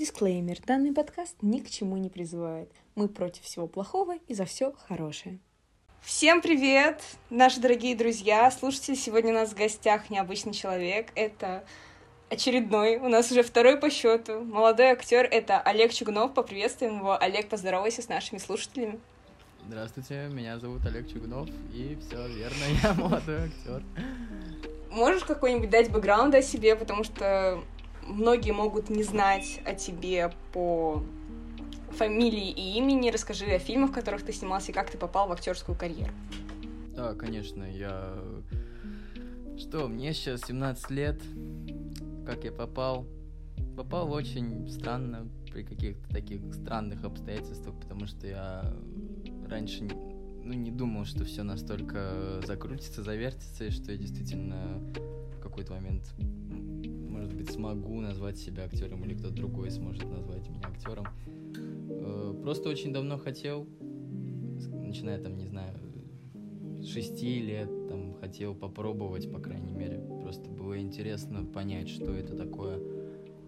Дисклеймер. Данный подкаст ни к чему не призывает. Мы против всего плохого и за все хорошее. Всем привет, наши дорогие друзья, слушатели. Сегодня у нас в гостях необычный человек. Это очередной, у нас уже второй по счету. Молодой актер это Олег Чугунов. Поприветствуем его. Олег, поздоровайся с нашими слушателями. Здравствуйте, меня зовут Олег Чугунов, и все верно, я молодой актер. Можешь какой-нибудь дать бэкграунд о себе, потому что многие могут не знать о тебе по фамилии и имени. Расскажи о фильмах, в которых ты снимался, и как ты попал в актерскую карьеру. Да, конечно, я... Что, мне сейчас 17 лет. Как я попал? Попал очень странно, при каких-то таких странных обстоятельствах, потому что я раньше ну, не думал, что все настолько закрутится, завертится, и что я действительно в какой-то момент, может быть, смогу назвать себя актером, или кто-то другой сможет назвать меня актером. Э, просто очень давно хотел, начиная там, не знаю, шести лет, там, хотел попробовать, по крайней мере. Просто было интересно понять, что это такое.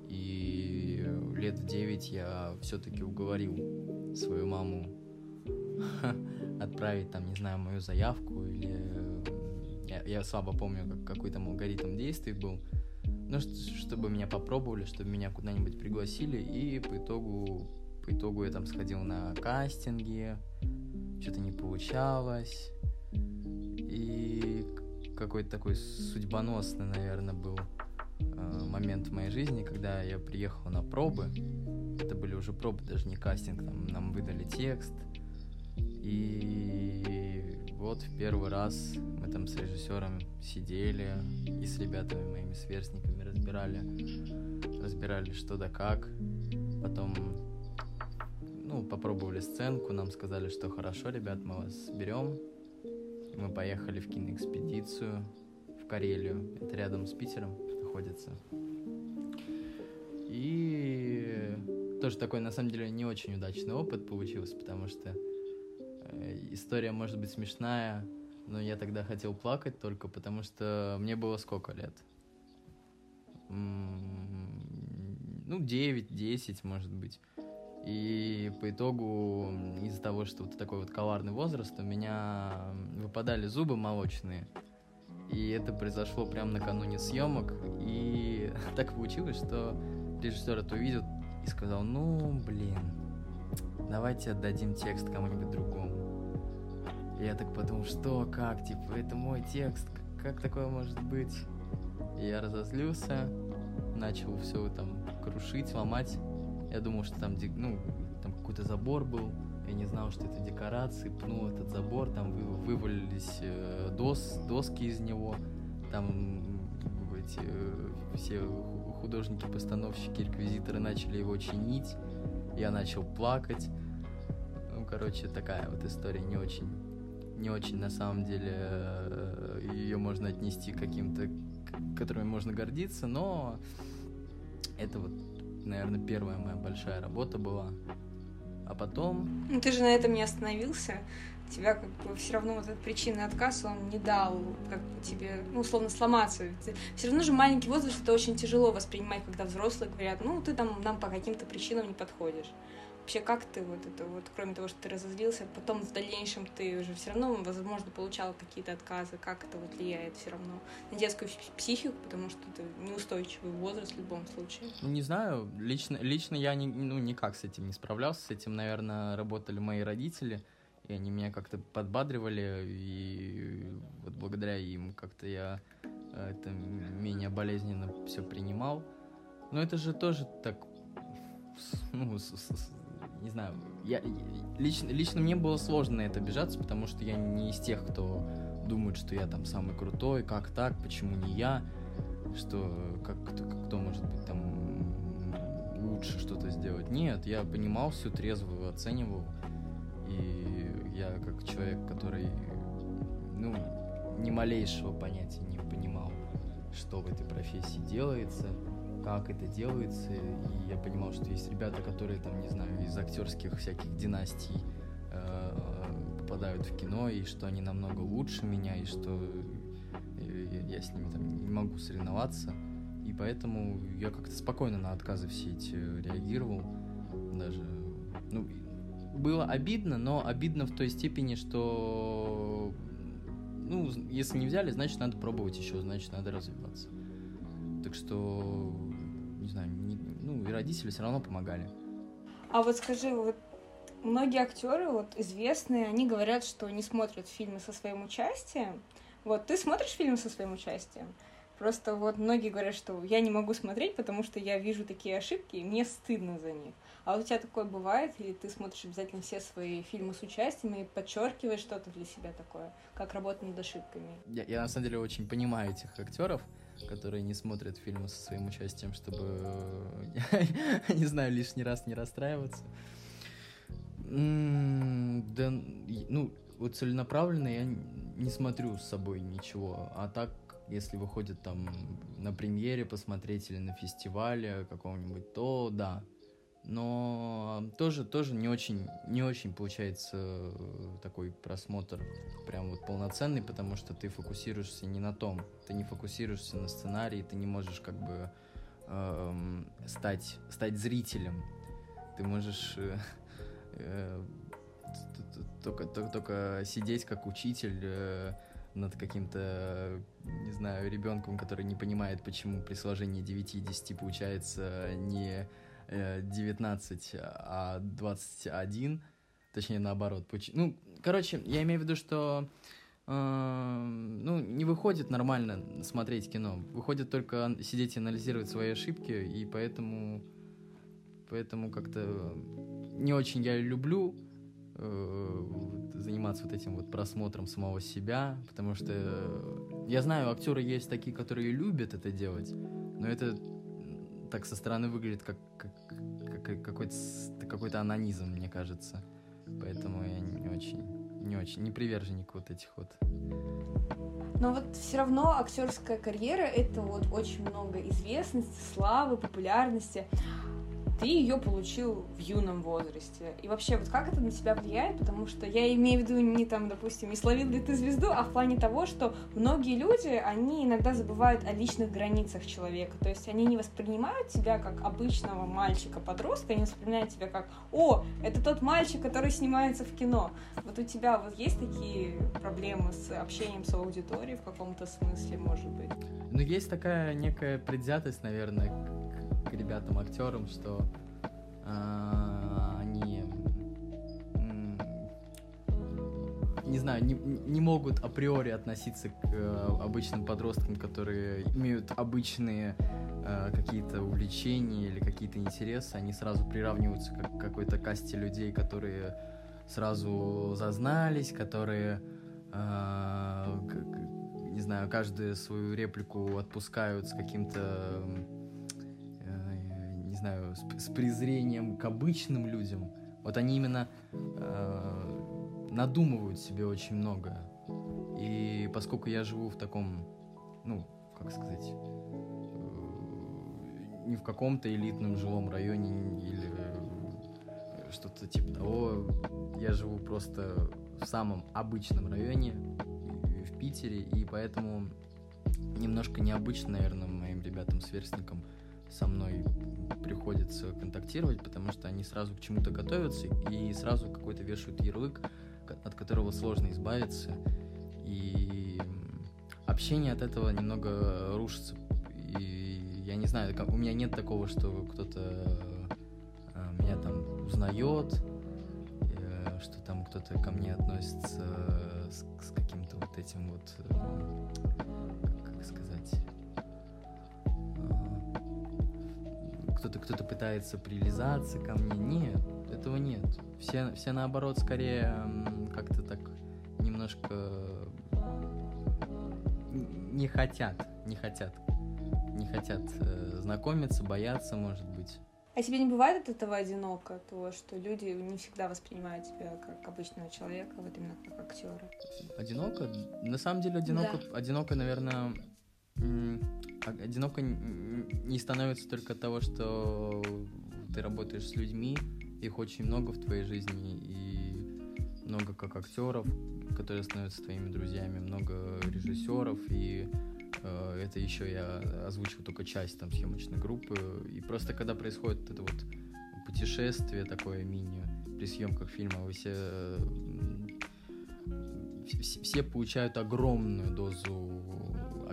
И лет в девять я все-таки уговорил свою маму отправить там, не знаю, мою заявку или э, я, я слабо помню, как, какой там алгоритм действий был. Ну, чтобы меня попробовали, чтобы меня куда-нибудь пригласили, и по итогу, по итогу я там сходил на кастинги, что-то не получалось, и какой-то такой судьбоносный, наверное, был э, момент в моей жизни, когда я приехал на пробы, это были уже пробы, даже не кастинг, там нам выдали текст, и вот в первый раз мы там с режиссером сидели и с ребятами, моими сверстниками разбирали, разбирали что да как. Потом, ну, попробовали сценку, нам сказали, что хорошо, ребят, мы вас берем. Мы поехали в киноэкспедицию в Карелию. Это рядом с Питером находится. И тоже такой, на самом деле, не очень удачный опыт получился, потому что Э, история может быть смешная, но я тогда хотел плакать только потому, что мне было сколько лет? Ну, 9-10, может быть. И по итогу, из-за того, что вот такой вот коварный возраст, у меня выпадали зубы молочные. И это произошло прямо накануне съемок. И так получилось, что режиссер это увидел и сказал, ну, блин, давайте отдадим текст кому-нибудь другому. И я так подумал, что, как, типа, это мой текст, как такое может быть? И я разозлился, начал все там крушить, ломать. Я думал, что там, ну, там какой-то забор был, я не знал, что это декорации, пнул этот забор, там вы, вывалились э, дос, доски из него, там эти э, все художники-постановщики, реквизиторы начали его чинить, я начал плакать. Ну, короче, такая вот история не очень не очень на самом деле э, ее можно отнести к каким-то, которыми можно гордиться, но это вот, наверное, первая моя большая работа была. А потом... Ну ты же на этом не остановился. Тебя как бы все равно вот этот причинный отказ, он не дал как бы тебе, ну, условно, сломаться. Все равно же маленький возраст это очень тяжело воспринимать, когда взрослые говорят, ну, ты там нам по каким-то причинам не подходишь. Вообще, как ты вот это вот, кроме того, что ты разозлился, потом в дальнейшем ты уже все равно, возможно, получал какие-то отказы, как это вот влияет все равно на детскую психику, потому что это неустойчивый возраст в любом случае. Ну, не знаю, лично, лично я не, ну, никак с этим не справлялся, с этим, наверное, работали мои родители, и они меня как-то подбадривали, и вот благодаря им как-то я э, это менее болезненно все принимал. Но это же тоже так ну, не знаю, я, лично, лично мне было сложно на это обижаться, потому что я не из тех, кто думает, что я там самый крутой, как так, почему не я, что как кто, кто может быть там лучше что-то сделать. Нет, я понимал всю трезво, оценивал, и я как человек, который, ну, ни малейшего понятия не понимал, что в этой профессии делается, как это делается, и я понимал, что есть ребята, которые там, не знаю, из актерских всяких династий э, попадают в кино, и что они намного лучше меня, и что э, я с ними там не могу соревноваться. И и поэтому я как-то спокойно на отказы все эти реагировал. Даже, ну, было обидно, но обидно в той степени, что, ну, если не взяли, значит, надо пробовать еще, значит, надо развиваться. Так что, не знаю, не, ну, и родители все равно помогали. А вот скажи, вот многие актеры, вот известные, они говорят, что не смотрят фильмы со своим участием. Вот ты смотришь фильмы со своим участием? Просто вот многие говорят, что я не могу смотреть, потому что я вижу такие ошибки, и мне стыдно за них. А у тебя такое бывает, или ты смотришь обязательно все свои фильмы с участием и подчеркиваешь что-то для себя такое, как работа над ошибками? Я, я на самом деле очень понимаю этих актеров, которые не смотрят фильмы со своим участием, чтобы, не знаю, лишний раз не расстраиваться. Да, ну, вот целенаправленно я не смотрю с собой ничего, а так, если выходит там на премьере посмотреть или на фестивале каком-нибудь, то да. Но тоже, тоже не очень, не очень получается такой просмотр прям вот полноценный, потому что ты фокусируешься не на том, ты не фокусируешься на сценарии, ты не можешь как бы э, стать, стать зрителем. Ты можешь э, э, только, только, только сидеть как учитель э, над каким-то, не знаю, ребенком, который не понимает, почему при сложении 9 и 10 получается не 19, а 21, точнее наоборот. Ну, короче, я имею в виду, что э, ну, не выходит нормально смотреть кино. Выходит только сидеть и анализировать свои ошибки, и поэтому, поэтому как-то не очень я люблю э, заниматься вот этим вот просмотром самого себя, потому что я знаю, актеры есть такие, которые любят это делать, но это так со стороны выглядит как, как, как какой-то какой-то анонизм, мне кажется. Поэтому я не очень, не очень, не приверженник вот этих вот. Но вот все равно актерская карьера это вот очень много известности, славы, популярности ты ее получил в юном возрасте. И вообще, вот как это на тебя влияет? Потому что я имею в виду не там, допустим, не словил ли ты звезду, а в плане того, что многие люди, они иногда забывают о личных границах человека. То есть они не воспринимают тебя как обычного мальчика-подростка, они воспринимают тебя как «О, это тот мальчик, который снимается в кино». Вот у тебя вот есть такие проблемы с общением с аудиторией в каком-то смысле, может быть? Ну, есть такая некая предвзятость, наверное, к ребятам актерам, что э, они не знаю, не, не могут априори относиться к э, обычным подросткам, которые имеют обычные э, какие-то увлечения или какие-то интересы, они сразу приравниваются к какой-то касте людей, которые сразу зазнались, которые, э, не знаю, каждую свою реплику отпускают с каким-то знаю, с, с презрением к обычным людям. Вот они именно э, надумывают себе очень много. И поскольку я живу в таком, ну, как сказать, э, не в каком-то элитном жилом районе или что-то типа того, я живу просто в самом обычном районе в Питере, и поэтому немножко необычно, наверное, моим ребятам-сверстникам со мной приходится контактировать, потому что они сразу к чему-то готовятся и сразу какой-то вешают ярлык, от которого сложно избавиться. И общение от этого немного рушится. И я не знаю, у меня нет такого, что кто-то э, меня там узнает, э, что там кто-то ко мне относится с, каким-то вот этим вот, как сказать, кто-то кто-то пытается прилизаться ко мне. Нет, этого нет. Все, все наоборот, скорее как-то так немножко не хотят, не хотят, не хотят э, знакомиться, боятся, может быть. А тебе не бывает от этого одиноко, то, что люди не всегда воспринимают тебя как обычного человека, вот именно как актера? Одиноко? На самом деле одиноко, да. одиноко, наверное, одиноко не становится только от того, что ты работаешь с людьми, их очень много в твоей жизни, и много как актеров, которые становятся твоими друзьями, много режиссеров, и Э, это еще я озвучил только часть там съемочной группы. И просто когда происходит это вот путешествие такое мини при съемках фильма, вы все все получают огромную дозу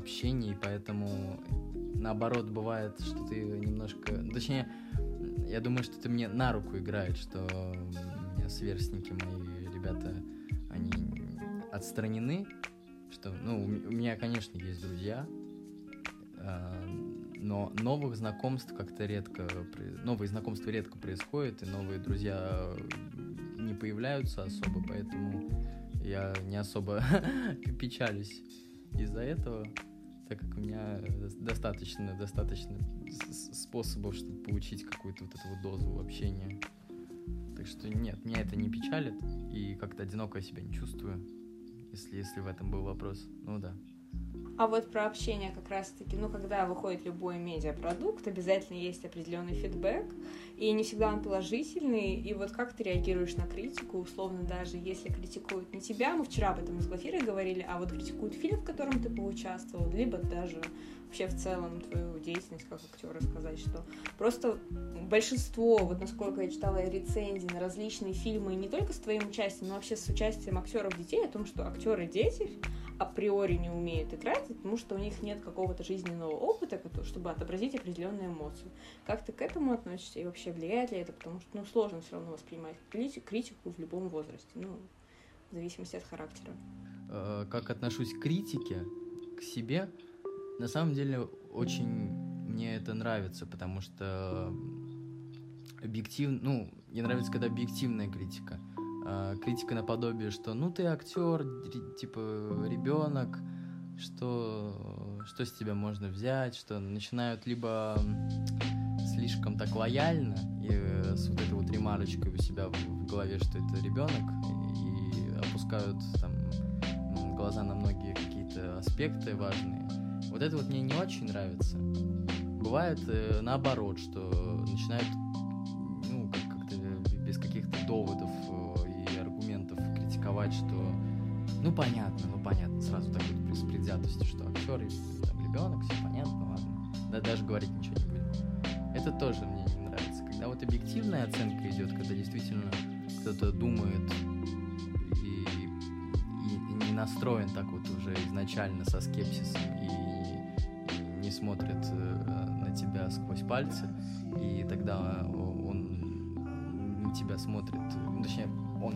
общения, и поэтому наоборот бывает, что ты немножко... Точнее, я думаю, что это мне на руку играет, что у меня сверстники мои, ребята, они отстранены, что, ну, у меня, конечно, есть друзья, а, но новых знакомств как-то редко, новые знакомства редко происходят, и новые друзья не появляются особо, поэтому я не особо печалюсь из-за этого, так как у меня достаточно, достаточно способов, чтобы получить какую-то вот эту вот дозу общения. Так что нет, меня это не печалит, и как-то одиноко я себя не чувствую, если, если в этом был вопрос. Ну да. А вот про общение как раз-таки, ну, когда выходит любой медиапродукт, обязательно есть определенный фидбэк, и не всегда он положительный, и вот как ты реагируешь на критику, условно, даже если критикуют не тебя, мы вчера об этом из Глафирой говорили, а вот критикуют фильм, в котором ты поучаствовал, либо даже вообще в целом твою деятельность как актера сказать, что просто большинство, вот насколько я читала рецензии на различные фильмы, не только с твоим участием, но вообще с участием актеров детей, о том, что актеры дети априори не умеют играть, потому что у них нет какого-то жизненного опыта, чтобы отобразить определенные эмоции. Как ты к этому относишься и вообще влияет ли это? Потому что ну, сложно все равно воспринимать критику в любом возрасте, ну, в зависимости от характера. Э, как отношусь к критике, к себе, на самом деле очень мне это нравится, потому что объективно, ну, мне нравится, когда объективная критика. А, критика наподобие, что ну ты актер, типа ребенок, что, что с тебя можно взять, что начинают либо слишком так лояльно и с вот этой вот ремарочкой у себя в, голове, что это ребенок, и, опускают там глаза на многие какие-то аспекты важные. Вот это вот мне не очень нравится. Бывает э, наоборот, что начинают ну, как- как-то без каких-то доводов критиковать, что ну понятно, ну понятно, сразу так вот с предвзятостью, что актер там ребенок, все понятно, ладно. Да даже говорить ничего не будем. Это тоже мне не нравится. Когда вот объективная оценка идет, когда действительно кто-то думает и, и, и не настроен так вот уже изначально со скепсисом и, и не смотрит э, на тебя сквозь пальцы, и тогда он на тебя смотрит, точнее, он,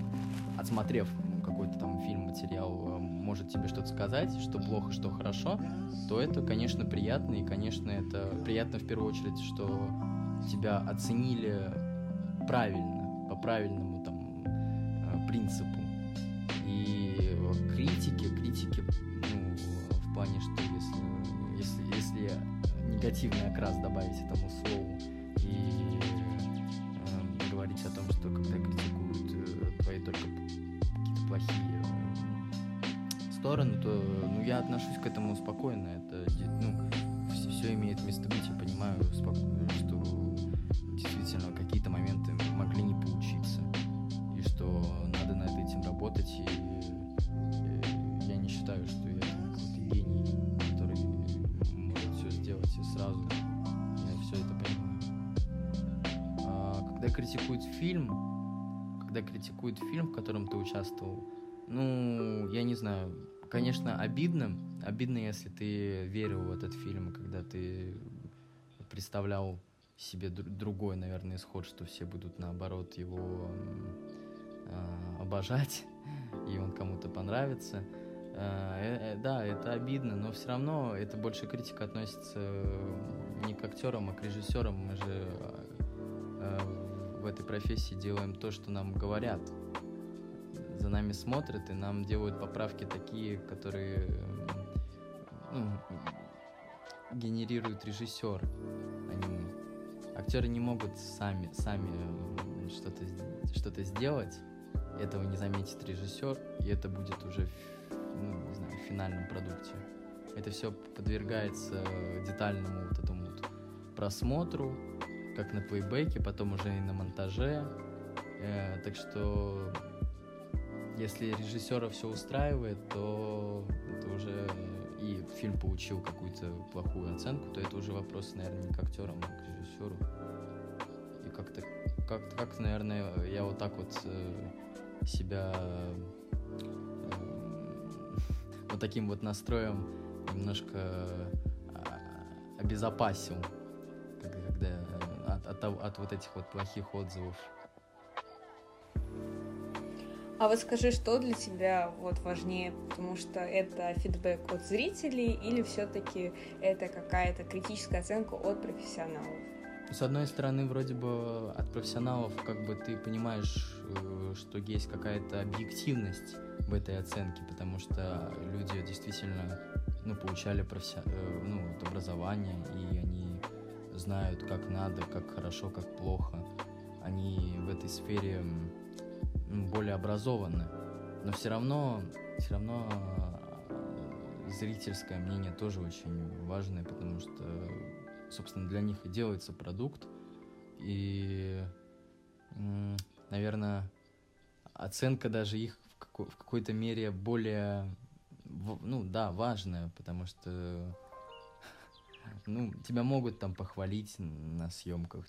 отсмотрев какой-то там фильм, материал, э, может тебе что-то сказать, что плохо, что хорошо, то это, конечно, приятно, и, конечно, это приятно в первую очередь, что тебя оценили правильно, по правильному там э, принципу. И критики, критики, ну, в плане, что если, если, если негативный окрас добавить этому спокойно. Это ну, все, все имеет место быть, я понимаю, что действительно какие-то моменты могли не получиться. И что надо над этим работать. И, и я не считаю, что я какой-то гений, который может все сделать и сразу. Я все это понимаю. А, когда критикуют фильм, когда критикуют фильм, в котором ты участвовал, ну, я не знаю, конечно, обидно. Обидно, если ты верил в этот фильм, когда ты представлял себе другой, наверное, исход, что все будут, наоборот, его э, обожать, и он кому-то понравится. Э, э, да, это обидно, но все равно это больше критика относится не к актерам, а к режиссерам. Мы же э, в этой профессии делаем то, что нам говорят. За нами смотрят и нам делают поправки такие, которые ну, генерирует режиссер, а не мы. Актеры не могут сами, сами что-то что сделать, этого не заметит режиссер, и это будет уже ну, не знаю, в финальном продукте. Это все подвергается детальному вот этому вот просмотру, как на плейбеке, потом уже и на монтаже. Э, так что если режиссера все устраивает, то это уже и фильм получил какую-то плохую оценку, то это уже вопрос, наверное, не к актерам, а к режиссеру. И как-то, как-то, как наверное, я вот так вот э, себя э, вот таким вот настроем немножко а, обезопасил, когда от, от, от вот этих вот плохих отзывов. А вот скажи, что для тебя вот важнее, потому что это фидбэк от зрителей или все-таки это какая-то критическая оценка от профессионалов? С одной стороны, вроде бы от профессионалов как бы ты понимаешь, э, что есть какая-то объективность в этой оценке, потому что люди действительно ну, получали професси... Э, ну, образование, и они знают, как надо, как хорошо, как плохо. Они в этой сфере более образованы. Но все равно, все равно э, зрительское мнение тоже очень важное, потому что, собственно, для них и делается продукт. И, наверное, оценка даже их в какой-то мере более, ну да, важная, потому что, ну, тебя могут там похвалить на съемках,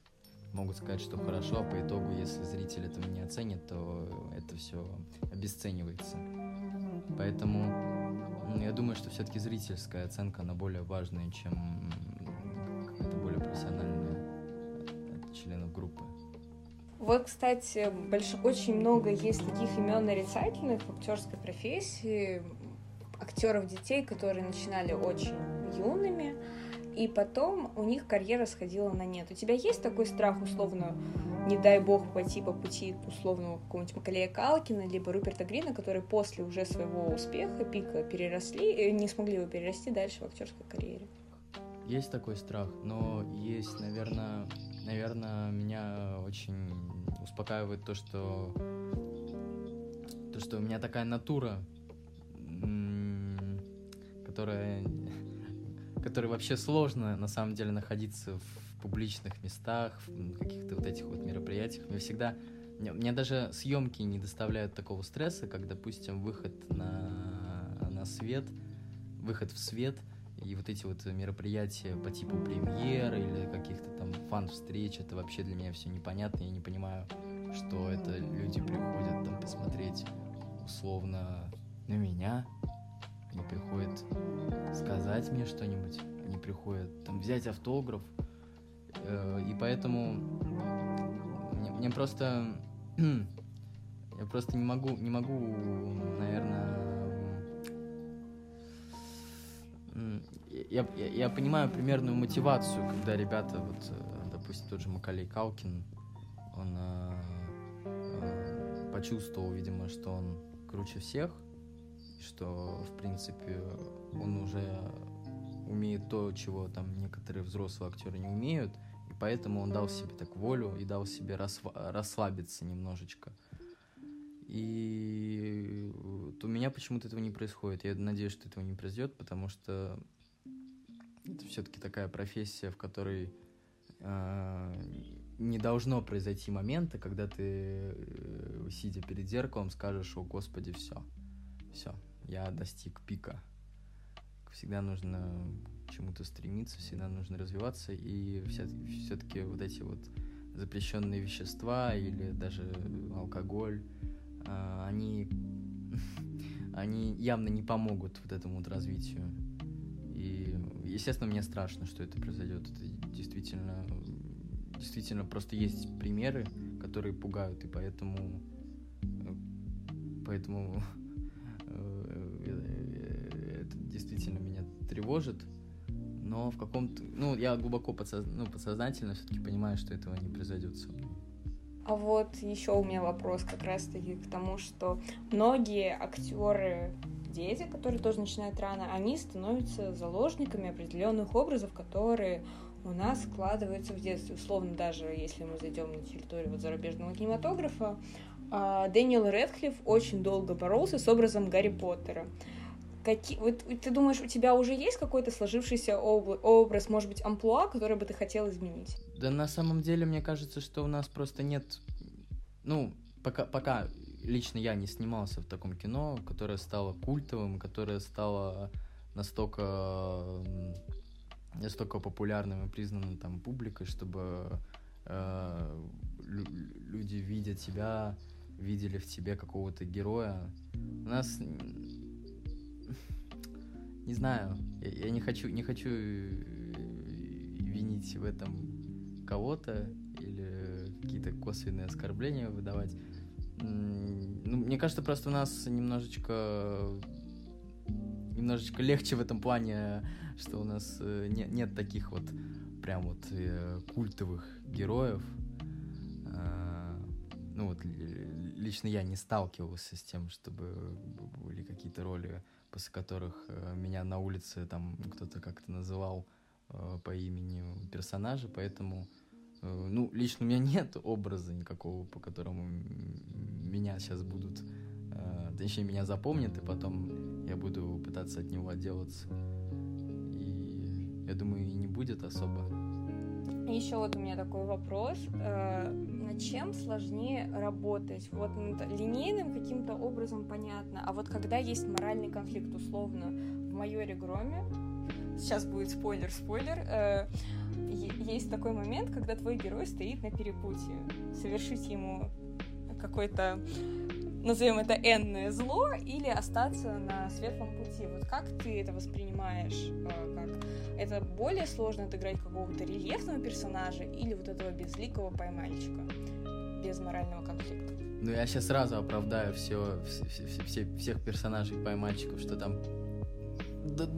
могут сказать, что хорошо, а по итогу, если зритель этого не оценит, то это все обесценивается. Поэтому я думаю, что все-таки зрительская оценка, она более важная, чем какая-то более профессиональная от членов группы. Вот, кстати, больш... очень много есть таких имен нарицательных в актерской профессии, актеров детей, которые начинали очень юными, и потом у них карьера сходила на нет. У тебя есть такой страх, условно, не дай бог пойти по пути условного какого-нибудь Макалея Калкина, либо Руперта Грина, которые после уже своего успеха, пика, переросли, э, не смогли его перерасти дальше в актерской карьере? Есть такой страх, но есть, наверное, наверное, меня очень успокаивает то, что то, что у меня такая натура, которая которой вообще сложно, на самом деле, находиться в публичных местах, в каких-то вот этих вот мероприятиях. Мне всегда... Мне, даже съемки не доставляют такого стресса, как, допустим, выход на, на свет, выход в свет, и вот эти вот мероприятия по типу премьер или каких-то там фан-встреч, это вообще для меня все непонятно, я не понимаю, что это люди приходят там посмотреть условно на меня, они приходят сказать мне что-нибудь, они приходят там взять автограф, э, и поэтому мне, мне просто я просто не могу не могу, наверное, я, я, я понимаю примерную мотивацию, когда ребята, вот, э, допустим, тот же Макалей Калкин, он э, э, почувствовал, видимо, что он круче всех, что, в принципе, он уже умеет то, чего там некоторые взрослые актеры не умеют, и поэтому он дал себе так волю и дал себе расслабиться немножечко. И у меня почему-то этого не происходит. Я надеюсь, что этого не произойдет, потому что это все-таки такая профессия, в которой э, не должно произойти момента, когда ты, э, сидя перед зеркалом, скажешь, о господи, все, все, я достиг пика. Всегда нужно к чему-то стремиться, всегда нужно развиваться, и все-таки вот эти вот запрещенные вещества или даже алкоголь, а, они, они явно не помогут вот этому вот развитию. И, естественно, мне страшно, что это произойдет. Это действительно, действительно просто есть примеры, которые пугают, и поэтому, поэтому тревожит, но в каком-то, ну, я глубоко подсоз... ну, подсознательно все-таки понимаю, что этого не произойдет со мной. А вот еще у меня вопрос как раз-таки к тому, что многие актеры дети, которые тоже начинают рано, они становятся заложниками определенных образов, которые у нас складываются в детстве. Условно, даже если мы зайдем на территорию вот зарубежного кинематографа, а, Дэниел Редклифф очень долго боролся с образом Гарри Поттера. Какие, вот ты думаешь, у тебя уже есть какой-то сложившийся образ, может быть, амплуа, который бы ты хотел изменить? Да на самом деле, мне кажется, что у нас просто нет... Ну, пока, пока лично я не снимался в таком кино, которое стало культовым, которое стало настолько настолько популярным и признанным там публикой, чтобы э, люди видя тебя, видели в тебе какого-то героя. У нас не знаю, я, я не хочу, не хочу винить в этом кого-то или какие-то косвенные оскорбления выдавать. Ну, мне кажется, просто у нас немножечко немножечко легче в этом плане, что у нас э, нет, нет таких вот прям вот э, культовых героев. Ну вот лично я не сталкивался с тем, чтобы были какие-то роли, после которых э, меня на улице там кто-то как-то называл по имени персонажа, поэтому ну, лично у меня нет образа никакого, по которому меня сейчас будут, точнее, меня запомнят, и потом я буду пытаться от него отделаться. И я думаю, и не будет особо. Еще вот у меня такой вопрос. Э, над чем сложнее работать? Вот над линейным каким-то образом понятно, а вот когда есть моральный конфликт, условно, в майоре Громе, сейчас будет спойлер-спойлер, э, есть такой момент, когда твой герой стоит на перепутье. Совершить ему какой-то назовем это энное зло, или остаться на светлом пути. Вот как ты это воспринимаешь? А, как это более сложно отыграть какого-то рельефного персонажа или вот этого безликого поймальчика без морального конфликта? Ну, я сейчас сразу оправдаю все, все, все, все, всех персонажей поймальчиков, что там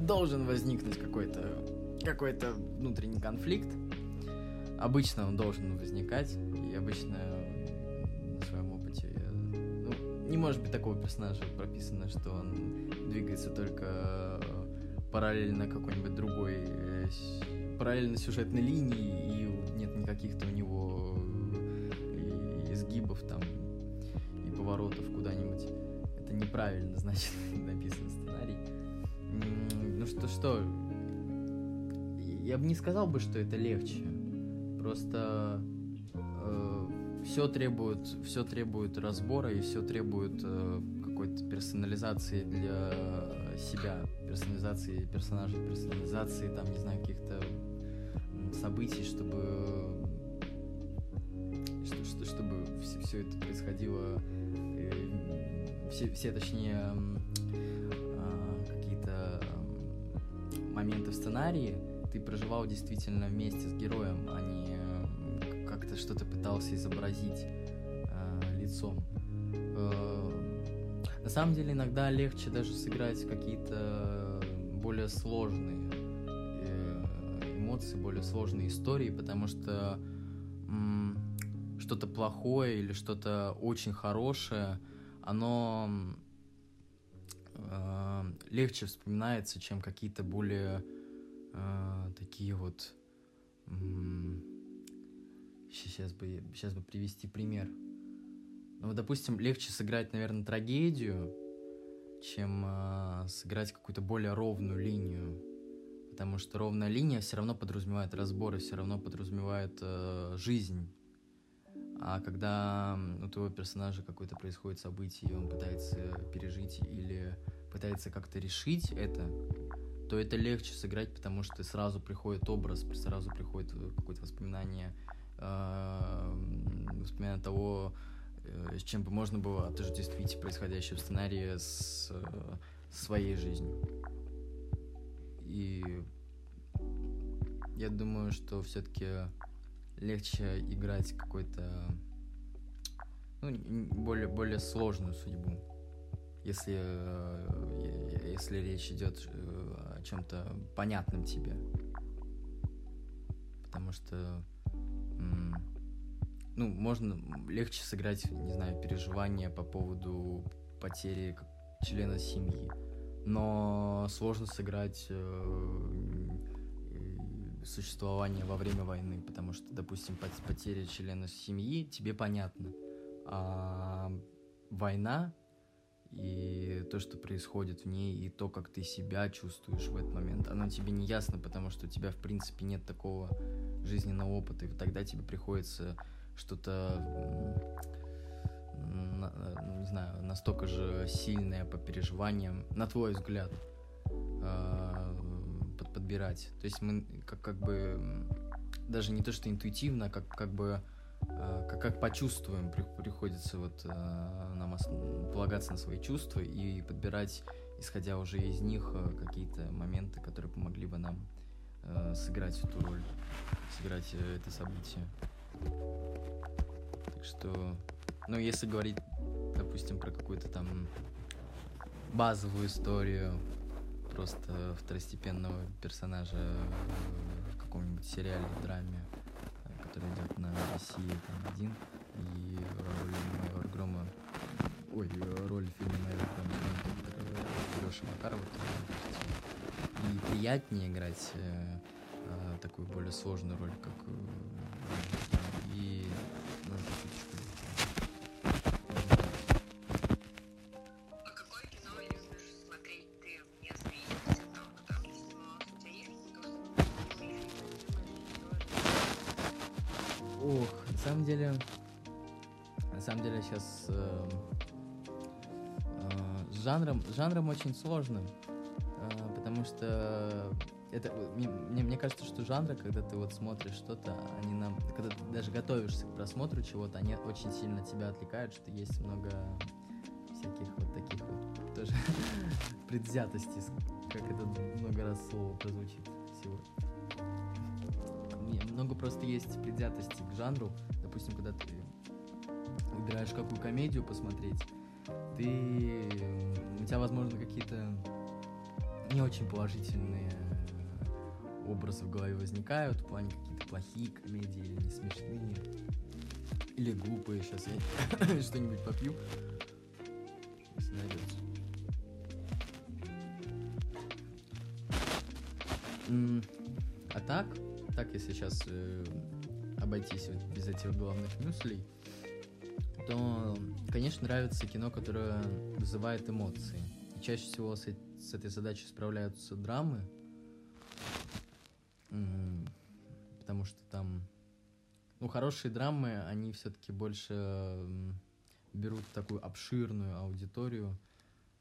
должен возникнуть какой-то какой-то внутренний конфликт. Обычно он должен возникать, и обычно не может быть такого персонажа прописано, что он двигается только параллельно какой-нибудь другой э, параллельно сюжетной линии и нет никаких-то у него э, изгибов там и поворотов куда-нибудь. Это неправильно, значит, написан сценарий. Ну что, что? Я бы не сказал бы, что это легче. Просто э, все требует, все требует разбора и все требует э, какой-то персонализации для себя, персонализации персонажей, персонализации там, не знаю, каких-то событий, чтобы что, чтобы все, все это происходило, э, все, все точнее э, какие-то моменты в сценарии ты проживал действительно вместе с героем, а не как-то что-то пытался изобразить э, лицом. Самом деле иногда легче даже сыграть какие-то более сложные э, эмоции, более сложные истории, потому что что-то плохое или что-то очень хорошее, оно э, легче вспоминается, чем какие-то более э, такие вот э, Сейчас бы, сейчас бы привести пример. Ну, допустим, легче сыграть, наверное, трагедию, чем э, сыграть какую-то более ровную линию. Потому что ровная линия все равно подразумевает разборы, все равно подразумевает э, жизнь. А когда у твоего персонажа какое-то происходит событие, и он пытается пережить или пытается как-то решить это, то это легче сыграть, потому что сразу приходит образ, сразу приходит какое-то воспоминание воспоминания того, э, с чем бы можно было отождествить происходящее в сценарии с э, своей жизнью. И я думаю, что все-таки легче играть какой-то ну, более, более сложную судьбу, если, э, если речь идет о чем-то понятном тебе. Потому что ну, можно легче сыграть, не знаю, переживания по поводу потери члена семьи. Но сложно сыграть э, существование во время войны, потому что, допустим, потеря члена семьи тебе понятно, а война и то, что происходит в ней, и то, как ты себя чувствуешь в этот момент, оно тебе не ясно, потому что у тебя, в принципе, нет такого жизненного опыта, и тогда тебе приходится что-то, не знаю, настолько же сильное по переживаниям, на твой взгляд, э, под, подбирать. То есть мы как, как бы даже не то, что интуитивно, а как, как бы э, как, как почувствуем, при, приходится вот нам ос- полагаться на свои чувства и подбирать, исходя уже из них, какие-то моменты, которые помогли бы нам сыграть эту роль, сыграть э, это событие. Так что, ну, если говорить, допустим, про какую-то там базовую историю просто второстепенного персонажа в каком-нибудь сериале, драме, который идет на России там один, и роль майора Грома, ой, роль в фильме майора Грома Леша Макарова, и приятнее играть э, э, такую более сложную роль, как э, и ну, А какое кино любишь смотреть? Ты там есть Ох, на самом деле, на самом деле сейчас э, э, с жанром, с жанром очень сложно, э, потому что это мне, мне, кажется, что жанры, когда ты вот смотришь что-то, они нам, когда ты даже готовишься к просмотру чего-то, они очень сильно тебя отвлекают, что есть много всяких вот таких вот тоже предвзятостей, как это много раз слово прозвучит сегодня много просто есть предвзятости к жанру. Допустим, когда ты выбираешь какую комедию посмотреть, ты у тебя, возможно, какие-то не очень положительные образы в голове возникают, в плане какие-то плохие комедии или не смешные, или глупые. Сейчас я что-нибудь попью, если найдется. А так, так если сейчас э, обойтись вот без этих главных мюслей, то, конечно, нравится кино, которое вызывает эмоции. И чаще всего с, с этой задачей справляются драмы, потому что там, ну, хорошие драмы, они все-таки больше берут такую обширную аудиторию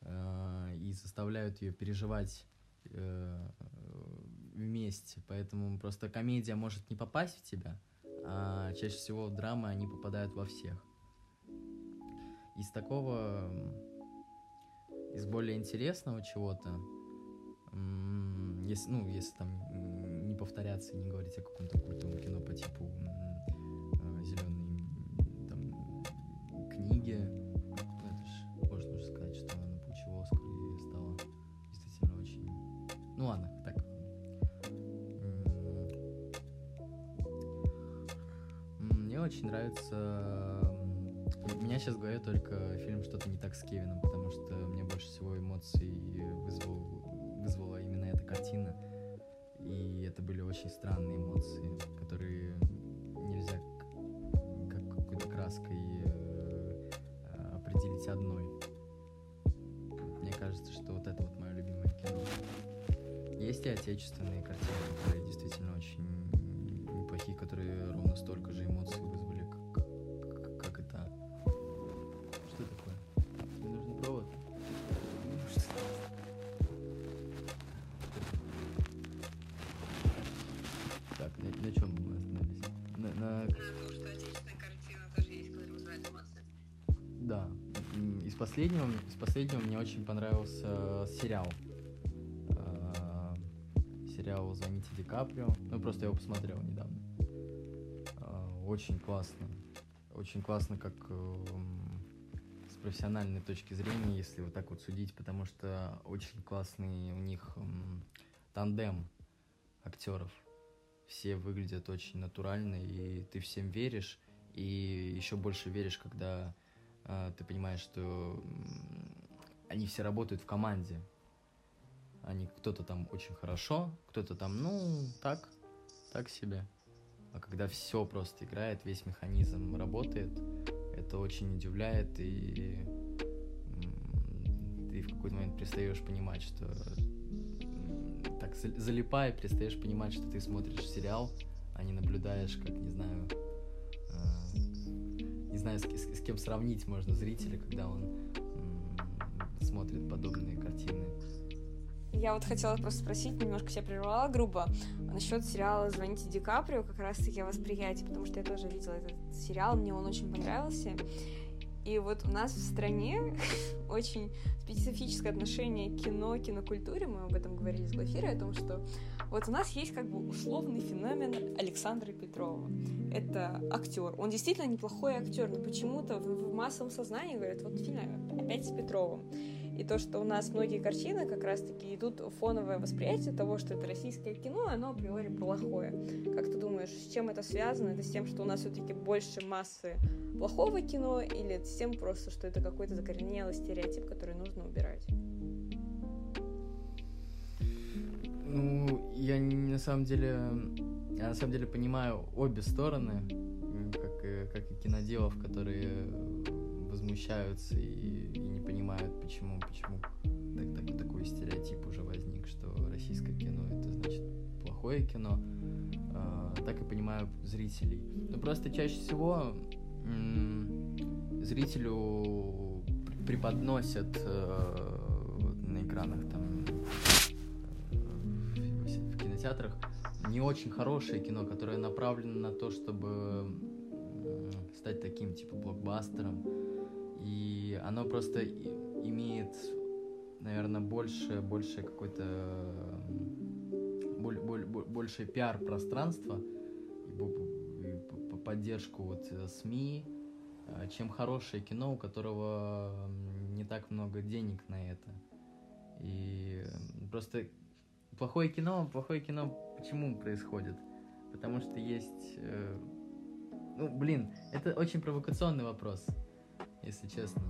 э, и заставляют ее переживать э, вместе. Поэтому просто комедия может не попасть в тебя, а чаще всего драмы, они попадают во всех. Из такого, из более интересного чего-то, если, ну, если там повторяться и не говорить о каком-то культовом кино по типу зеленые там книги, ну, это ж можно уже сказать, что она получила Оскар и стала действительно очень... Ну ладно, так. Мне очень нравится... меня сейчас голове только фильм «Что-то не так с Кевином», потому что мне больше всего эмоций вызвал, вызвала именно эта картина. И это были очень странные эмоции, которые нельзя как какой-то краской э, определить одной. Мне кажется, что вот это вот мое любимое кино. Есть и отечественные картины, которые действительно очень неплохие, которые ровно столько же эмоций вызвали, последнего, из последнего мне очень понравился сериал. А, Сериал «Звоните Ди Каприо». Ну, просто я его посмотрел недавно. А, Очень классно. Очень классно, как с профессиональной точки зрения, если вот так вот судить, потому что очень классный у них тандем актеров. Все выглядят очень натурально, и ты всем веришь, и еще больше веришь, когда ты понимаешь, что они все работают в команде. Они кто-то там очень хорошо, кто-то там, ну, так, так себе. А когда все просто играет, весь механизм работает, это очень удивляет, и ты в какой-то момент перестаешь понимать, что так за- залипая, перестаешь понимать, что ты смотришь сериал, а не наблюдаешь, как, не знаю, а, знаю, с, с- с кем сравнить можно зрителя, когда он смотрит подобные картины. Я вот хотела просто спросить, немножко себя прервала грубо, насчет сериала «Звоните Ди Каприо», как раз-таки о восприятии, потому что я тоже видела этот сериал, мне он очень понравился. И вот у нас в стране очень специфическое отношение к кино, кинокультуре, мы об этом говорили с Глафирой, о том, что вот у нас есть как бы условный феномен Александра Петрова. Это актер. Он действительно неплохой актер, но почему-то в, в массовом сознании говорят, вот фильм опять с Петровым. И то, что у нас многие картины как раз-таки идут фоновое восприятие того, что это российское кино, оно априори плохое. Как ты думаешь, с чем это связано? Это с тем, что у нас все-таки больше массы плохого кино, или с тем просто, что это какой-то закоренелый стереотип, который нужно Ну, я на самом деле, я на самом деле понимаю обе стороны, как и, как и киноделов, которые возмущаются и, и не понимают, почему, почему так, так, такой стереотип уже возник, что российское кино это значит плохое кино. Э, так и понимаю зрителей. Но просто чаще всего зрителю преподносят э, на экранах там кинотеатрах не очень хорошее кино, которое направлено на то, чтобы стать таким типа блокбастером. И оно просто имеет, наверное, больше, больше какой-то боль, боль, больше пиар-пространства и поддержку вот э, СМИ, э, чем хорошее кино, у которого не так много денег на это. И просто плохое кино, плохое кино почему происходит? Потому что есть... Э, ну, блин, это очень провокационный вопрос, если честно.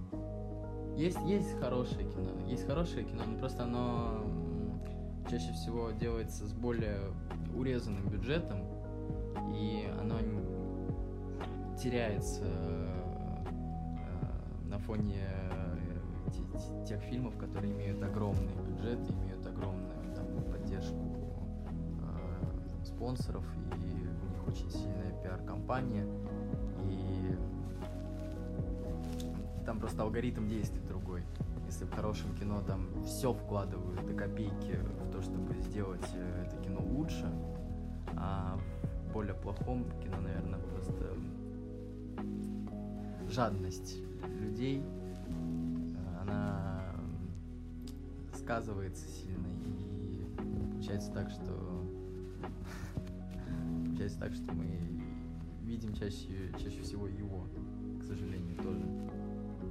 Есть, есть хорошее кино, есть хорошее кино, но просто оно чаще всего делается с более урезанным бюджетом, и оно теряется э, на фоне э, тех фильмов, которые имеют огромный бюджет, имеют огромную спонсоров, и у них очень сильная пиар-компания, и там просто алгоритм действий другой. Если в хорошем кино там все вкладывают до копейки в то, чтобы сделать это кино лучше, а в более плохом кино, наверное, просто жадность людей, э, она сказывается сильно, и получается так, что получается так, что мы видим чаще, чаще всего его, к сожалению, тоже.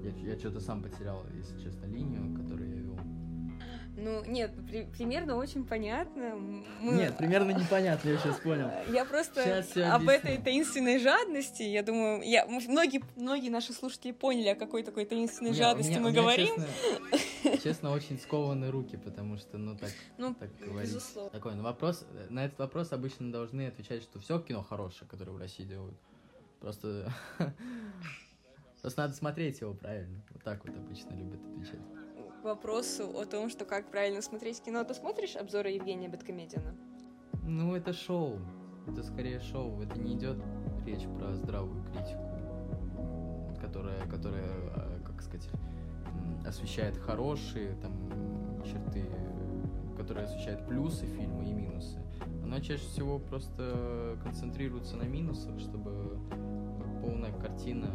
Я, я что-то сам потерял, если честно, линию, которую я вел. Ну, нет, при, примерно очень понятно. Мы... Нет, примерно непонятно, я сейчас понял. Я просто об этой таинственной жадности, я думаю, я, многие, многие наши слушатели поняли, о какой такой таинственной Нет, жадности меня, мы говорим. Честно, честно, очень скованы руки, потому что, ну, так, ну, так говорить. Такой, ну, вопрос, на этот вопрос обычно должны отвечать, что все кино хорошее, которое в России делают. Просто... Просто надо смотреть его правильно. Вот так вот обычно любят отвечать вопросу о том, что как правильно смотреть кино, ты смотришь обзоры Евгения Бэткомедиана? Ну, это шоу. Это скорее шоу. Это не идет речь про здравую критику, которая, которая, а, как сказать, освещает хорошие там черты, которая освещает плюсы фильма и минусы. Она чаще всего просто концентрируется на минусах, чтобы полная картина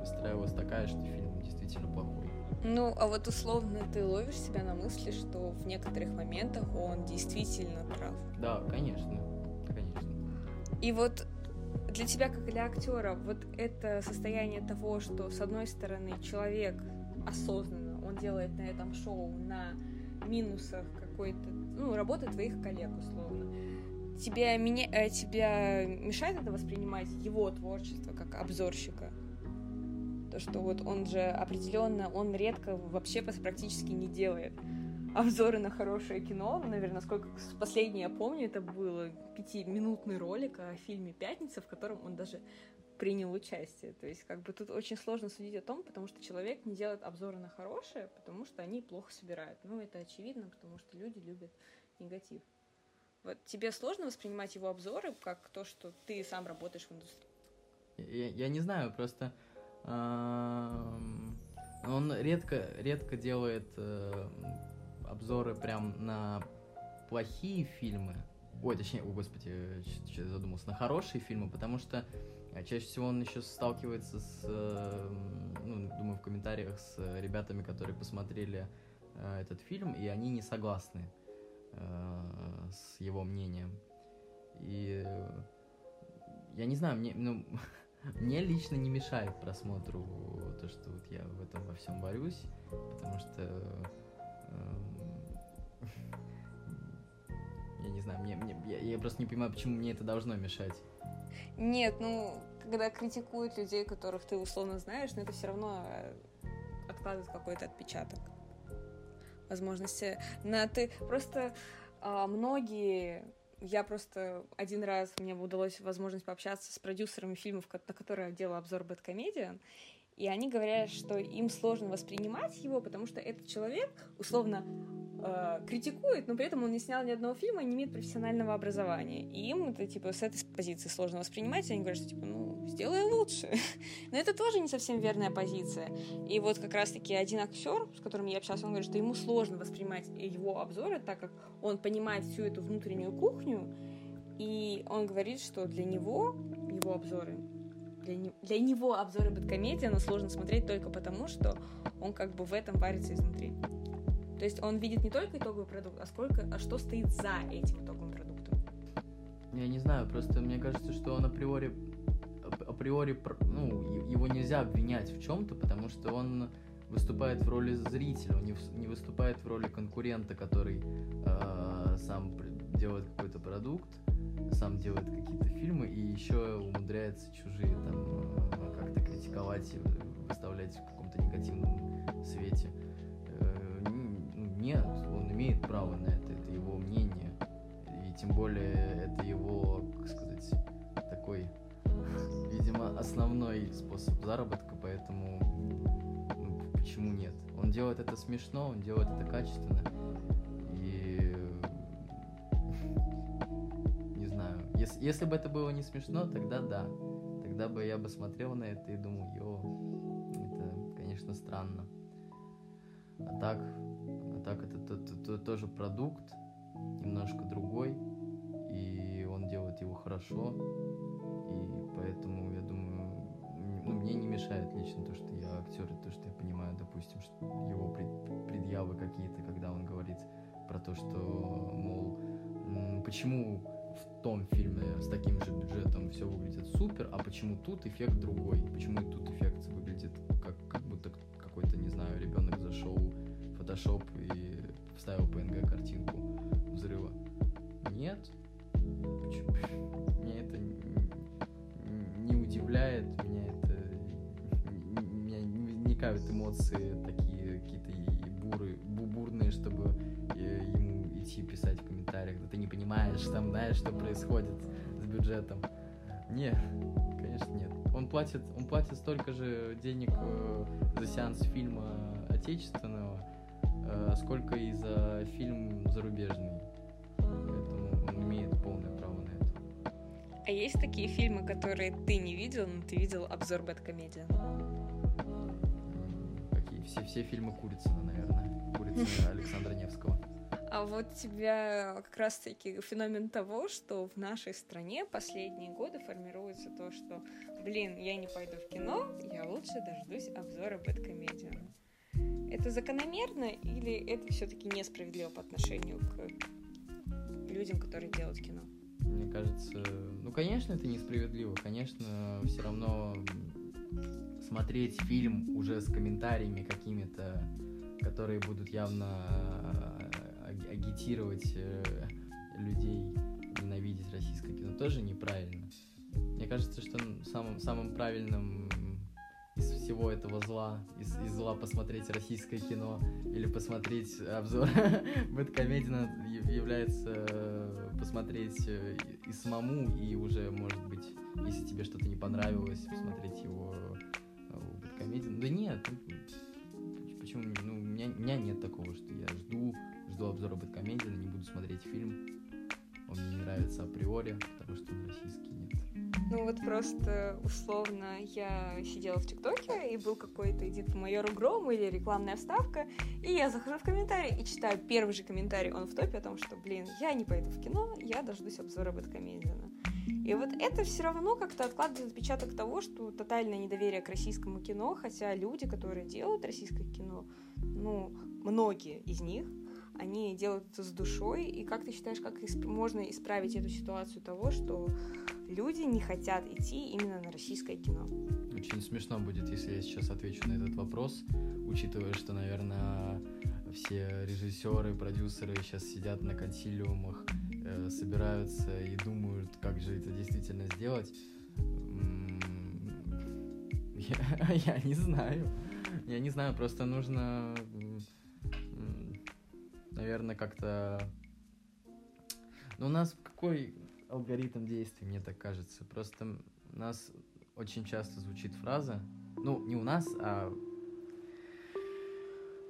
выстраивалась такая, что фильм действительно плохой. Ну, а вот условно ты ловишь себя на мысли, что в некоторых моментах он действительно прав. Да, конечно, конечно. И вот для тебя, как для актера, вот это состояние того, что с одной стороны человек осознанно, он делает на этом шоу на минусах какой-то, ну, работы твоих коллег, условно. Тебя, меня, э, тебя мешает это воспринимать его творчество как обзорщика? То, что вот он же определенно, он редко вообще практически не делает обзоры на хорошее кино. Наверное, сколько последнее я помню, это было пятиминутный ролик о фильме «Пятница», в котором он даже принял участие. То есть, как бы тут очень сложно судить о том, потому что человек не делает обзоры на хорошее, потому что они плохо собирают. Ну, это очевидно, потому что люди любят негатив. Вот тебе сложно воспринимать его обзоры как то, что ты сам работаешь в индустрии? Я, я не знаю, просто он редко, редко делает э, обзоры прям на плохие фильмы, ой, точнее, о господи, что я задумался, на хорошие фильмы, потому что э, чаще всего он еще сталкивается с, э, ну, думаю, в комментариях с ребятами, которые посмотрели э, этот фильм, и они не согласны э, с его мнением. И э, я не знаю, мне, ну, мне лично не мешает просмотру то, что вот я в этом во всем борюсь, потому что эм, я не знаю, мне, мне я, я просто не понимаю, почему мне это должно мешать. Нет, ну, когда критикуют людей, которых ты условно знаешь, но это все равно э, откладывает какой-то отпечаток возможности. На ты просто а, многие я просто один раз мне удалось возможность пообщаться с продюсерами фильмов, на которые я делала обзор Бэткомедиан, и они говорят, что им сложно воспринимать его, потому что этот человек, условно, э, критикует, но при этом он не снял ни одного фильма и не имеет профессионального образования. И им это, типа, с этой позиции сложно воспринимать, и они говорят, что, типа, ну, сделай лучше. но это тоже не совсем верная позиция. И вот как раз-таки один актер, с которым я общалась, он говорит, что ему сложно воспринимать его обзоры, так как он понимает всю эту внутреннюю кухню, и он говорит, что для него его обзоры для, не, для него обзоры Бэткомедиана сложно смотреть только потому, что он как бы в этом варится изнутри. То есть он видит не только итоговый продукт, а сколько, а что стоит за этим итоговым продуктом. Я не знаю, просто мне кажется, что он априори, априори, ну, его нельзя обвинять в чем-то, потому что он выступает в роли зрителя, он не, не выступает в роли конкурента, который э, сам делает какой-то продукт, сам делает какие-то фильмы и еще умудряется чужие там э, как-то критиковать, выставлять в каком-то негативном свете. Э, нет, он имеет право на это, это его мнение. И тем более это его, как сказать, такой, видимо, основной способ заработка, поэтому ну, почему нет? Он делает это смешно, он делает это качественно. Если, если бы это было не смешно, тогда да. Тогда бы я бы смотрел на это и думал, йо, это, конечно, странно. А так, так это то, то, то, тоже продукт, немножко другой, и он делает его хорошо, и поэтому я думаю, ну, мне не мешает лично то, что я актер, и то, что я понимаю, допустим, что его пред, предъявы какие-то, когда он говорит про то, что, мол, почему в том фильме с таким же бюджетом все выглядит супер, а почему тут эффект другой, почему тут эффект выглядит как, как будто какой-то, не знаю, ребенок зашел Photoshop и вставил PNG картинку взрыва. Нет. Почему? Меня это не удивляет, меня это меня не возникают эмоции такие какие-то буры, бубурные, чтобы э, ему идти писать в комментариях, да ты не понимаешь, там знаешь, что происходит с бюджетом. Нет, конечно нет. Он платит, он платит столько же денег э, за сеанс фильма отечественного, Э, сколько и за фильм зарубежный. Поэтому он имеет полное право на это. А есть такие фильмы, которые ты не видел, но ты видел обзор Бэткомедиан? Какие? Все, все фильмы Курицына, наверное. Курицына Александра Невского. А вот тебя как раз-таки феномен того, что в нашей стране последние годы формируется то, что, блин, я не пойду в кино, я лучше дождусь обзора Бэткомедиана. Это закономерно или это все-таки несправедливо по отношению к людям, которые делают кино? Мне кажется, ну, конечно, это несправедливо. Конечно, все равно смотреть фильм уже с комментариями какими-то, которые будут явно агитировать э, людей ненавидеть российское кино, тоже неправильно. Мне кажется, что самым, самым правильным из всего этого зла, из, из зла посмотреть российское кино или посмотреть обзор Бэткомедина является э, посмотреть э, и самому, и уже, может быть, если тебе что-то не понравилось, посмотреть его э, у Бэткомедина. Да нет, ну, почему, ну, у меня, у меня нет такого, что я жду, жду обзора Бэткомедина, не буду смотреть фильм, он мне не нравится априори, потому что он российский, нет. Ну вот просто условно я сидела в ТикТоке, и был какой-то «Иди по майору Грому» или рекламная вставка, и я захожу в комментарий и читаю первый же комментарий, он в топе о том, что, блин, я не пойду в кино, я дождусь обзора Бэткомедиана. И вот это все равно как-то откладывает отпечаток того, что тотальное недоверие к российскому кино, хотя люди, которые делают российское кино, ну, многие из них, они делают это с душой, и как ты считаешь, как исп- можно исправить эту ситуацию того, что люди не хотят идти именно на российское кино? Очень смешно будет, если я сейчас отвечу на этот вопрос, учитывая, что, наверное, все режиссеры, продюсеры сейчас сидят на консилиумах, э, собираются и думают, как же это действительно сделать. Я, я не знаю. Я не знаю, просто нужно, наверное, как-то... Ну, у нас какой алгоритм действий, мне так кажется? Просто у нас очень часто звучит фраза, ну, не у нас, а...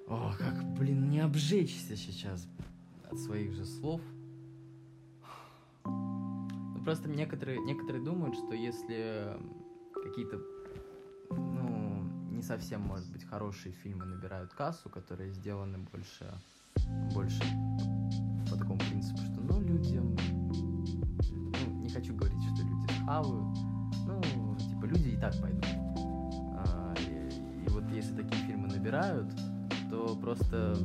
О, как, блин, не обжечься сейчас от своих же слов. Ну, просто некоторые, некоторые думают, что если какие-то, ну, не совсем, может быть, хорошие фильмы набирают кассу, которые сделаны больше, больше по такому принципу, что, ну, людям, ну, не хочу говорить, что люди хавают, ну, типа, люди и так пойдут. А, и, и вот если такие фильмы набирают, то просто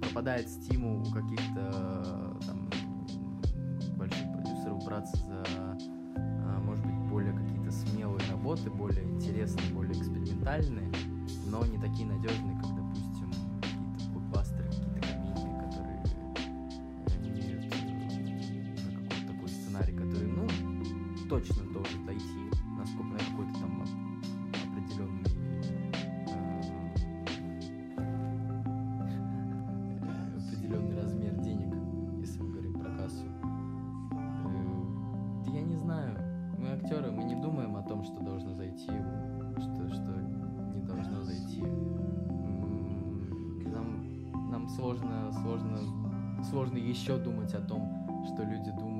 пропадает стимул у каких-то там больших продюсеров браться за, а, может быть, более какие-то смелые работы, более интересные, более экспериментальные, но не такие надежные, сложно, сложно, сложно еще думать о том, что люди думают,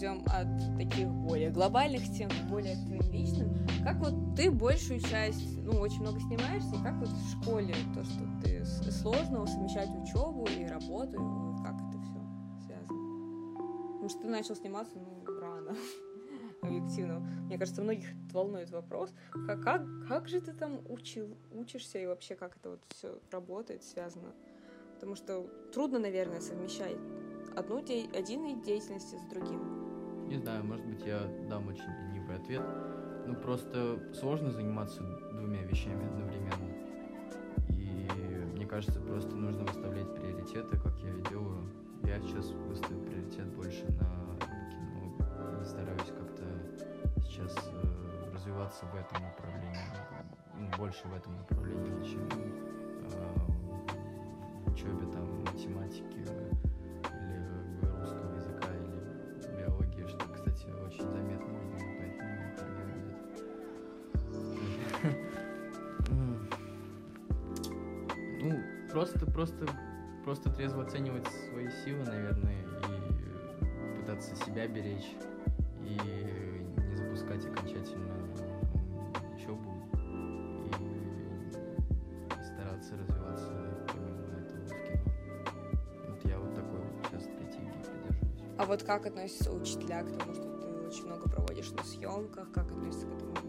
перейдем от таких более глобальных тем более твоим личным. Как вот ты большую часть, ну, очень много снимаешься, и как вот в школе то, что ты сложно совмещать учебу и работу, и как это все связано? Потому что ты начал сниматься, ну, рано, объективно. Мне кажется, многих волнует вопрос, как, как, как же ты там учил, учишься, и вообще как это вот все работает, связано? Потому что трудно, наверное, совмещать одну де- один вид деятельности с другим. Не знаю, может быть, я дам очень ленивый ответ. Ну, просто сложно заниматься двумя вещами одновременно. И мне кажется, просто нужно выставлять приоритеты, как я и делаю. Я сейчас выставил приоритет больше на кино и стараюсь как-то сейчас э, развиваться в этом направлении. Ну, больше в этом направлении, чем э, в учебе там математики кстати, очень заметно, видимо, поэтому интервью будет. Ну, просто, просто, просто трезво оценивать свои силы, наверное, и пытаться себя беречь, и не запускать окончательно учебу, и, и стараться развиваться помимо этого в кино. Вот я вот такой вот сейчас стратегии придерживаюсь. А вот как относятся учителя к тому, что проводишь на съемках, как относятся к этому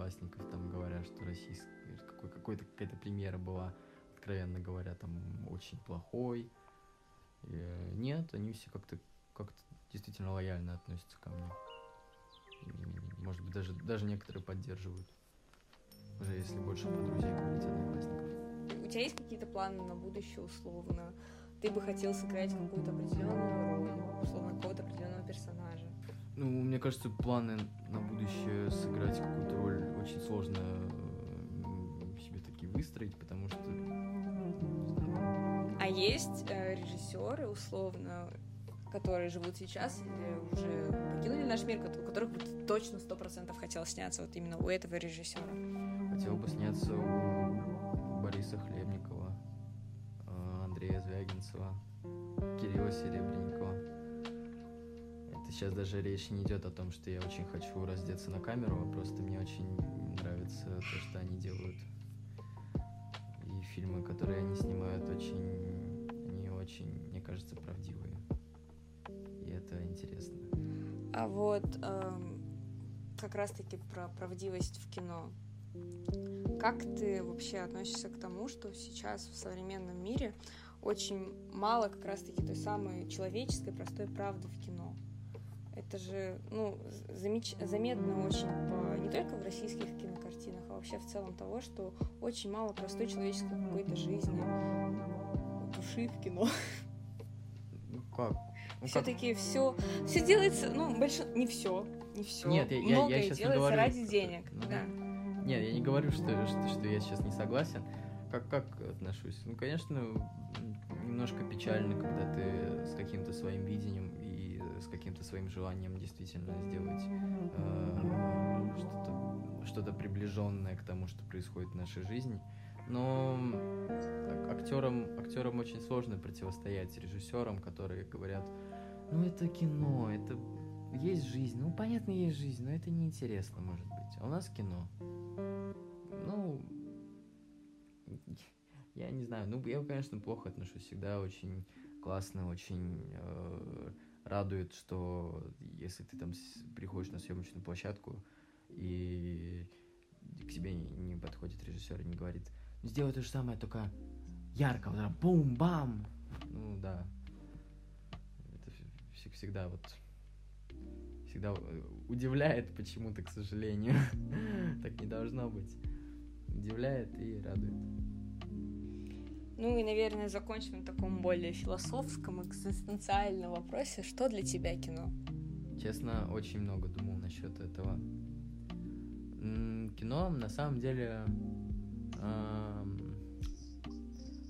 одноклассников, там говоря, что российский, какой, какой-то какая-то премьера была, откровенно говоря, там очень плохой. И, э, нет, они все как-то как-то действительно лояльно относятся ко мне. И, может быть, даже, даже некоторые поддерживают. Уже если больше про друзей говорить одноклассников. У тебя есть какие-то планы на будущее условно? Ты бы хотел сыграть какую-то определенную роль, условно, какого-то определенного персонажа. Ну, мне кажется, планы на будущее сыграть какую-то роль очень сложно себе такие выстроить, потому что А есть э, режиссеры, условно, которые живут сейчас или уже покинули наш мир, у которых бы точно сто процентов хотел сняться вот именно у этого режиссера. хотел бы сняться у Бориса Хлебникова, э, Андрея Звягинцева, Кирилла Серебренникова. Это сейчас даже речь не идет о том, что я очень хочу раздеться на камеру, а просто мне очень нравится то, что они делают. И фильмы, которые они снимают, очень, они очень, мне кажется, правдивые. И это интересно. А вот эм, как раз-таки про правдивость в кино. Как ты вообще относишься к тому, что сейчас в современном мире очень мало как раз-таки той самой человеческой простой правды в кино? Это же, ну, замеч... заметно очень по... не только в российских кинокартинах, а вообще в целом того, что очень мало простой человеческой какой-то жизни, души в кино. Ну как? Ну? Все-таки все, все делается, ну, больше не все, не все. Нет, я- я- я Многое щас не делается говорю- ради денег. Ну, да. Нет, я не говорю, что, что, что я сейчас не согласен. Как, как отношусь? Ну, конечно, немножко печально, когда ты с каким-то своим видением с каким-то своим желанием действительно сделать э, что-то, что-то приближенное к тому, что происходит в нашей жизни. Но ак- актерам, актерам очень сложно противостоять режиссерам, которые говорят, ну это кино, это есть жизнь. Ну, понятно, есть жизнь, но это неинтересно, может быть. А у нас кино. Ну, я не знаю. Ну, я, конечно, плохо отношусь. Всегда очень классно, очень э, радует, что если ты там приходишь на съемочную площадку и к тебе не, подходит режиссер и не говорит, «Ну, сделай то же самое, только ярко, вот так, бум-бам. Ну, да. Это вс- вс- всегда вот всегда э, удивляет почему-то, к сожалению. Так не должно быть. Удивляет и радует. Ну и, наверное, закончим на таком более философском, экзистенциальном вопросе. Что для тебя кино? Честно, очень много думал насчет этого. Кино, на самом деле,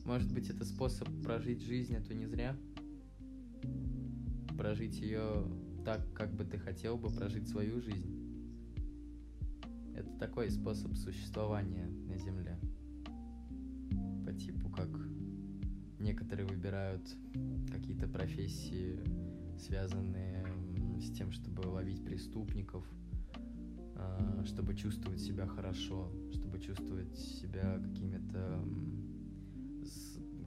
может быть, это способ прожить жизнь, а то не зря. Прожить ее так, как бы ты хотел бы прожить свою жизнь. Это такой способ существования на Земле. Типу, как некоторые выбирают какие-то профессии, связанные с тем, чтобы ловить преступников, а, чтобы чувствовать себя хорошо, чтобы чувствовать себя какими-то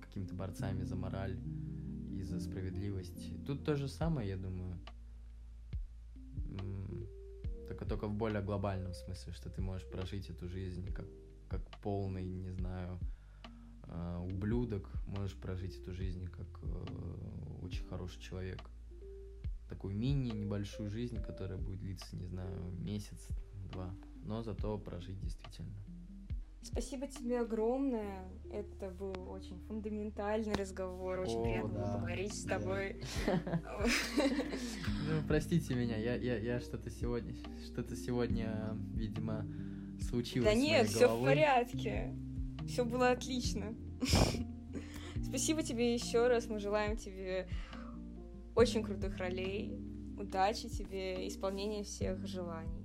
какими-то борцами за мораль и за справедливость. Тут то же самое, я думаю. Только, только в более глобальном смысле, что ты можешь прожить эту жизнь как, как полный, не знаю, ублюдок, можешь прожить эту жизнь как э, очень хороший человек. Такую мини небольшую жизнь, которая будет длиться, не знаю, месяц, два, но зато прожить действительно. Спасибо тебе огромное. Это был очень фундаментальный разговор. Очень О, приятно да. поговорить с тобой. Ну, простите меня, я, я, я что-то сегодня, что-то сегодня, видимо, случилось. Да нет, все в порядке. Все было отлично. Спасибо тебе еще раз. Мы желаем тебе очень крутых ролей, удачи тебе, исполнения всех желаний.